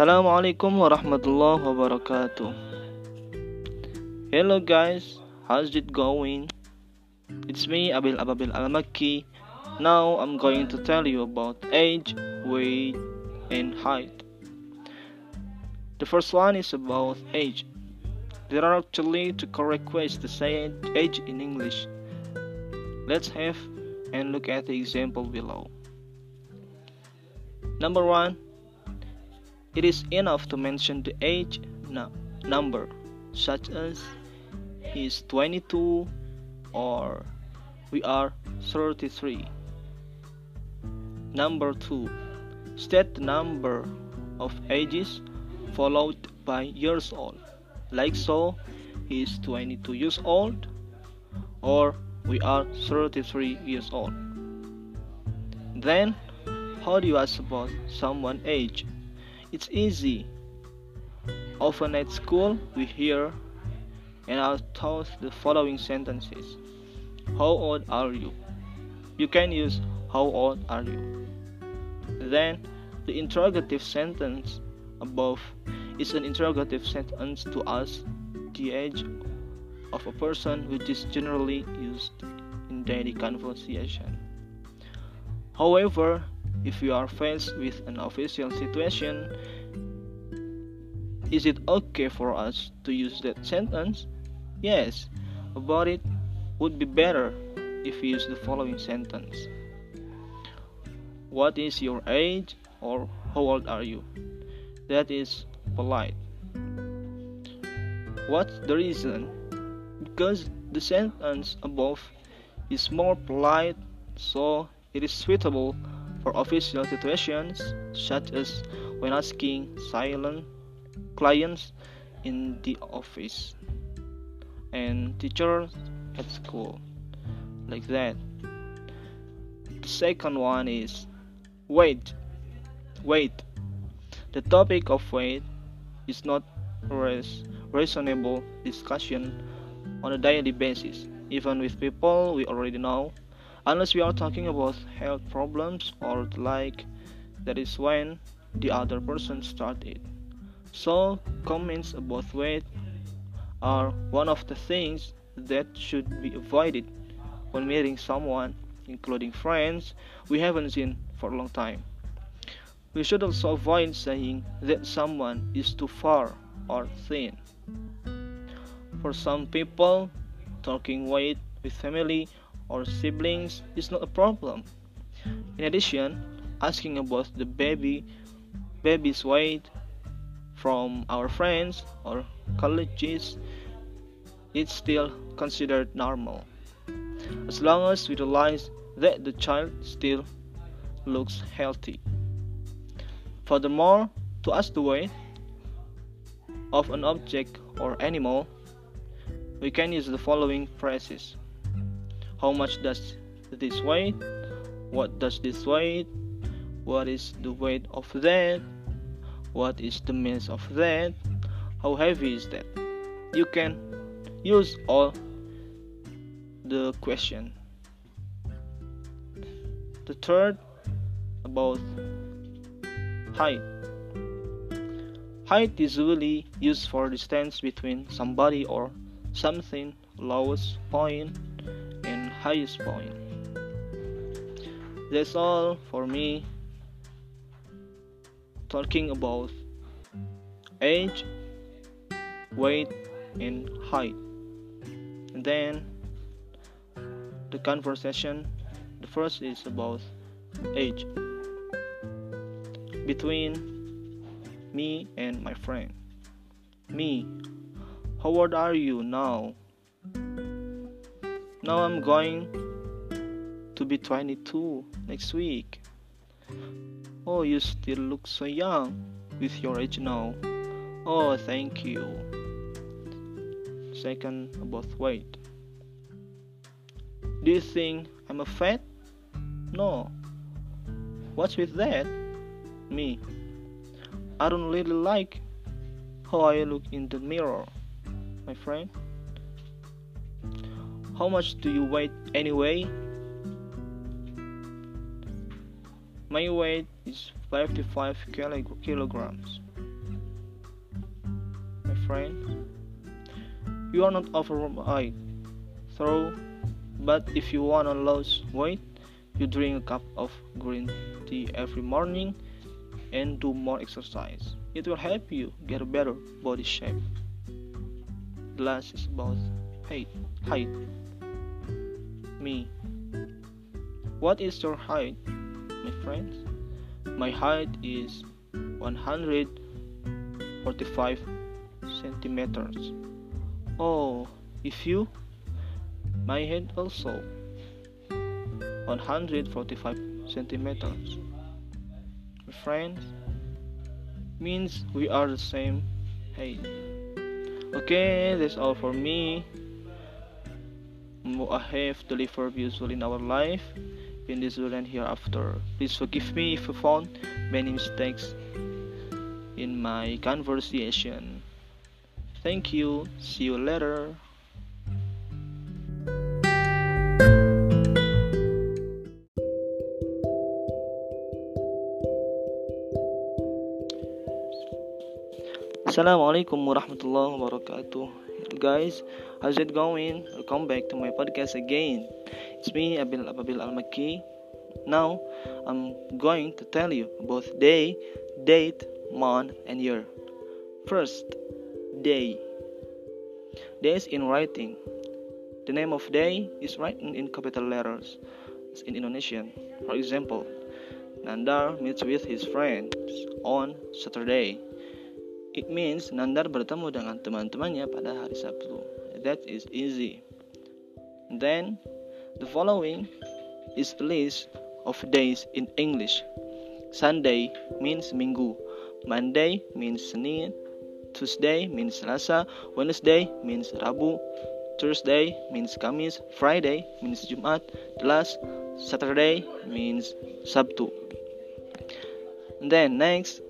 Assalamualaikum warahmatullahi wabarakatuh. Hello guys, how's it going? It's me Abil Ababil Al Makki. Now I'm going to tell you about age, weight, and height. The first one is about age. There are actually two correct ways to say age in English. Let's have and look at the example below. Number one, it is enough to mention the age no, number, such as he is 22 or we are 33. Number two, state the number of ages followed by years old. Like so, he is 22 years old or we are 33 years old. Then, how do you ask about someone's age? It's easy. Often at school, we hear and are taught the following sentences How old are you? You can use How old are you? Then, the interrogative sentence above is an interrogative sentence to ask the age of a person which is generally used in daily conversation. However, if you are faced with an official situation, is it okay for us to use that sentence? Yes, but it would be better if you use the following sentence What is your age or how old are you? That is polite. What's the reason? Because the sentence above is more polite, so it is suitable for official situations such as when asking silent clients in the office and teachers at school like that. The second one is weight. Weight. The topic of weight is not res- reasonable discussion on a daily basis. Even with people we already know unless we are talking about health problems or like that is when the other person started so comments about weight are one of the things that should be avoided when meeting someone including friends we haven't seen for a long time. We should also avoid saying that someone is too far or thin. For some people talking weight with family or siblings is not a problem. In addition, asking about the baby baby's weight from our friends or colleagues is still considered normal as long as we realize that the child still looks healthy. Furthermore, to ask the weight of an object or animal, we can use the following phrases how much does this weigh what does this weigh what is the weight of that? What is the mass of that? How heavy is that? You can use all the question. The third about height. Height is usually used for distance between somebody or something lowest point highest point. That's all for me talking about age, weight, and height. And then the conversation, the first is about age between me and my friend. Me, how old are you now? Now I'm going to be 22 next week. Oh, you still look so young with your age now. Oh, thank you. Second, about weight. Do you think I'm a fat? No. What's with that? Me. I don't really like how I look in the mirror, my friend. How much do you weigh anyway? My weight is 55 kilograms. My friend. You are not overweight, through, but if you wanna lose weight, you drink a cup of green tea every morning and do more exercise. It will help you get a better body shape. The last is about height. Height. Me. What is your height, my friends? My height is 145 centimeters. Oh, if you, my head also 145 centimeters. My friends, means we are the same height. Okay, that's all for me. Have to live for useful in our life in this world and hereafter. Please forgive me if I found many mistakes in my conversation. Thank you. See you later. Assalamualaikum warahmatullahi wabarakatuh. Guys, how's it going? Welcome back to my podcast again. It's me, Abil Ababil Al Maki. Now, I'm going to tell you about day, date, month, and year. First, day. Days in writing. The name of day is written in capital letters in Indonesian. For example, Nandar meets with his friends on Saturday. It means Nandar bertemu dengan teman-temannya pada hari Sabtu. That is easy. Then, the following is list of days in English. Sunday means Minggu. Monday means Senin, Tuesday means Selasa, Wednesday means Rabu, Thursday means Kamis, Friday means Jumat, last Saturday means Sabtu. And then next,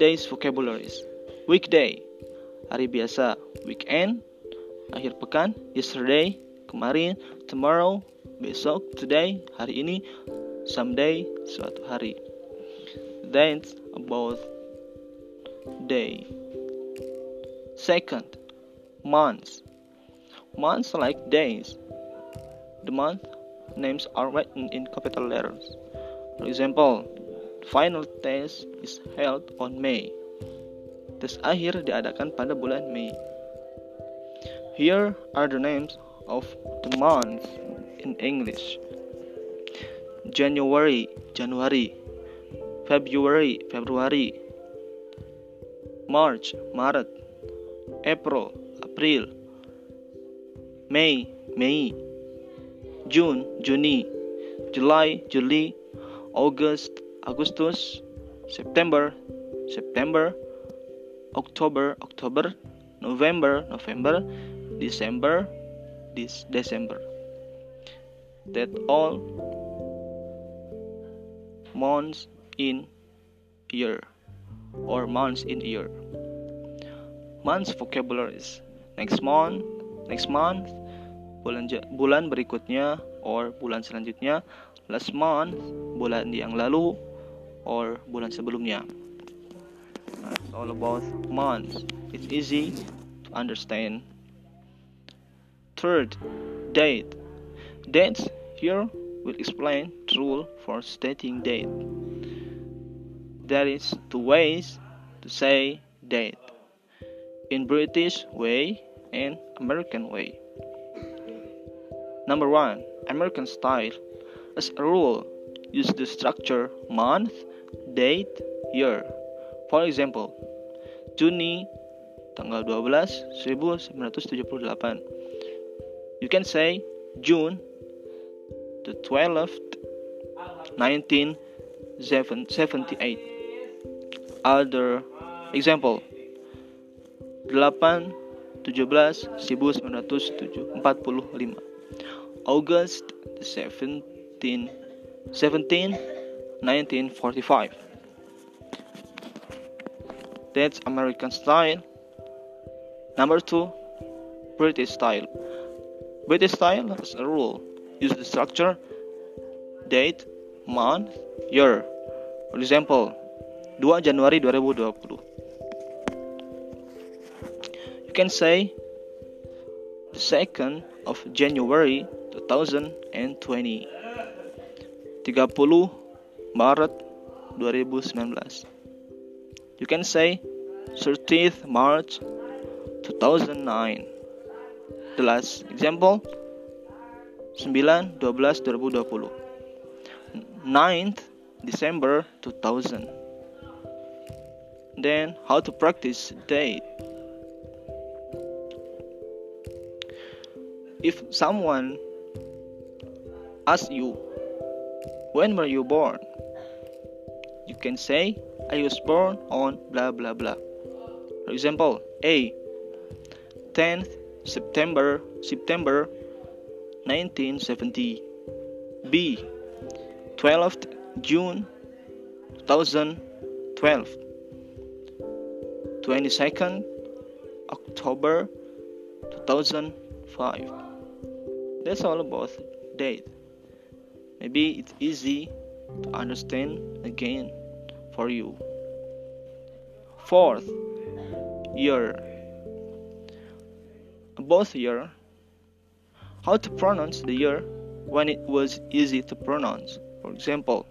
days vocabularies. Weekday, hari biasa. Weekend, akhir pekan. Yesterday, kemarin. Tomorrow, besok. Today, hari ini. Someday, suatu hari. That's about day. Second, months. Months like days. The month names are written in capital letters. For example, final test is held on May. Tes akhir diadakan pada bulan Mei. Here are the names of the months in English. January, Januari. February, Februari. March, Maret. April, April. May, Mei. June, Juni. July, Juli. August, Agustus. September, September. October, October. November, November. December, this December. That all months in year or months in year. Months vocabularies. Next month, next month, bulan bulan berikutnya or bulan selanjutnya, last month, bulan yang lalu or bulan sebelumnya. It's all about months. It's easy to understand. Third, date. Dates here will explain rule for stating date. There is two ways to say date in British way and American way. Number one, American style. As a rule, use the structure month, date, year. For example, Juni tanggal 12 1978. You can say June the 12th 1978. Other example 8 17 1945 August 17 17 1945 That's American style Number 2 British style British style as a rule use the structure date month year for example 2 Januari 2020 You can say the 2nd of January 2020. 30 Maret 2019. You can say 30th March 2009. The last example 9 12 2020. 9th December 2000. Then how to practice date. If someone asks you when were you born? You can say I was born on blah blah blah. For example, A 10th September September 1970. B 12th June 2012. 22nd October 2005. That's all about date. Maybe it's easy to understand again for you. Fourth, year. Both year. How to pronounce the year when it was easy to pronounce. For example,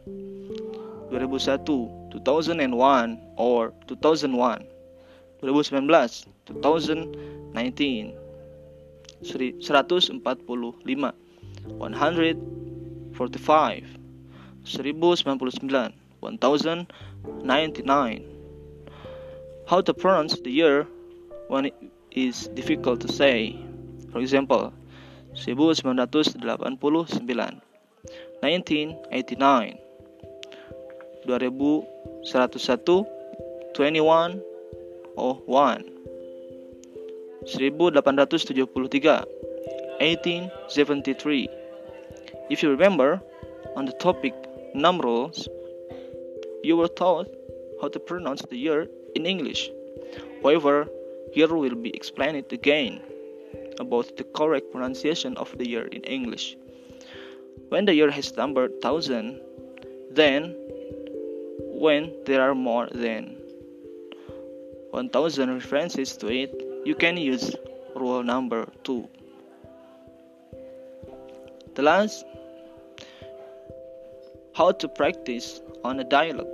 2001, 2001 or 2001. 2019, 2019. 145 100 45 1099 1099 How to pronounce the year when it is difficult to say. For example, 1989 1989 2101 21 oh 1 1873 1873 if you remember, on the topic numerals, you were taught how to pronounce the year in English. However, here will be explained again about the correct pronunciation of the year in English. When the year has number thousand, then when there are more than 1000 references to it, you can use rule number 2. The last how to practice on a dialogue.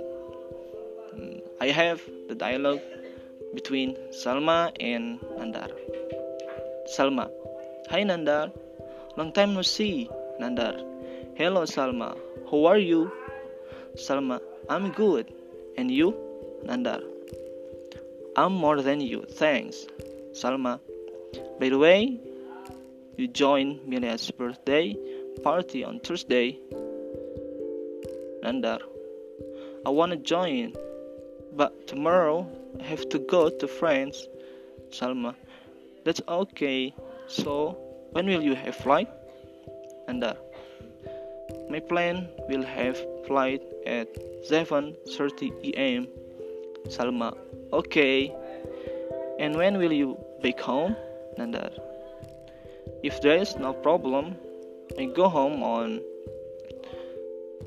Mm, I have the dialogue between Salma and Nandar. Salma, hi Nandar, long time no see. Nandar, hello Salma, how are you? Salma, I'm good. And you? Nandar, I'm more than you, thanks. Salma, by the way, you joined Milia's birthday party on Thursday Nandar. I want to join, but tomorrow I have to go to France. Salma. That's okay. So, when will you have flight? Nandar. My plane will have flight at 7:30 a.m. Salma. Okay. And when will you back home? Nandar. If there is no problem, I go home on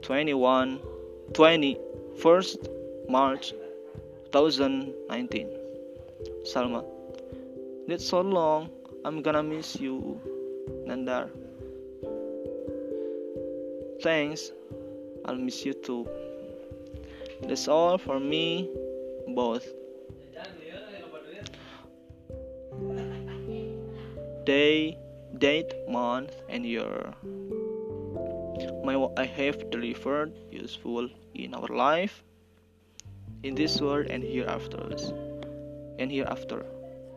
21 21st March 2019 Salma that's so long I'm gonna miss you Nandar. Thanks I'll miss you too. That's all for me both. Day date month and year my I have delivered useful in our life, in this world and hereafter, and hereafter.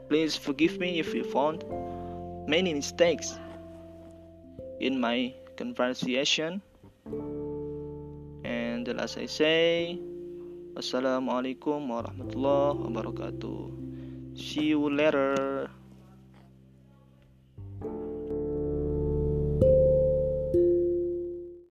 Please forgive me if you found many mistakes in my conversation. And as I say, Assalamualaikum warahmatullahi wabarakatuh. See you later.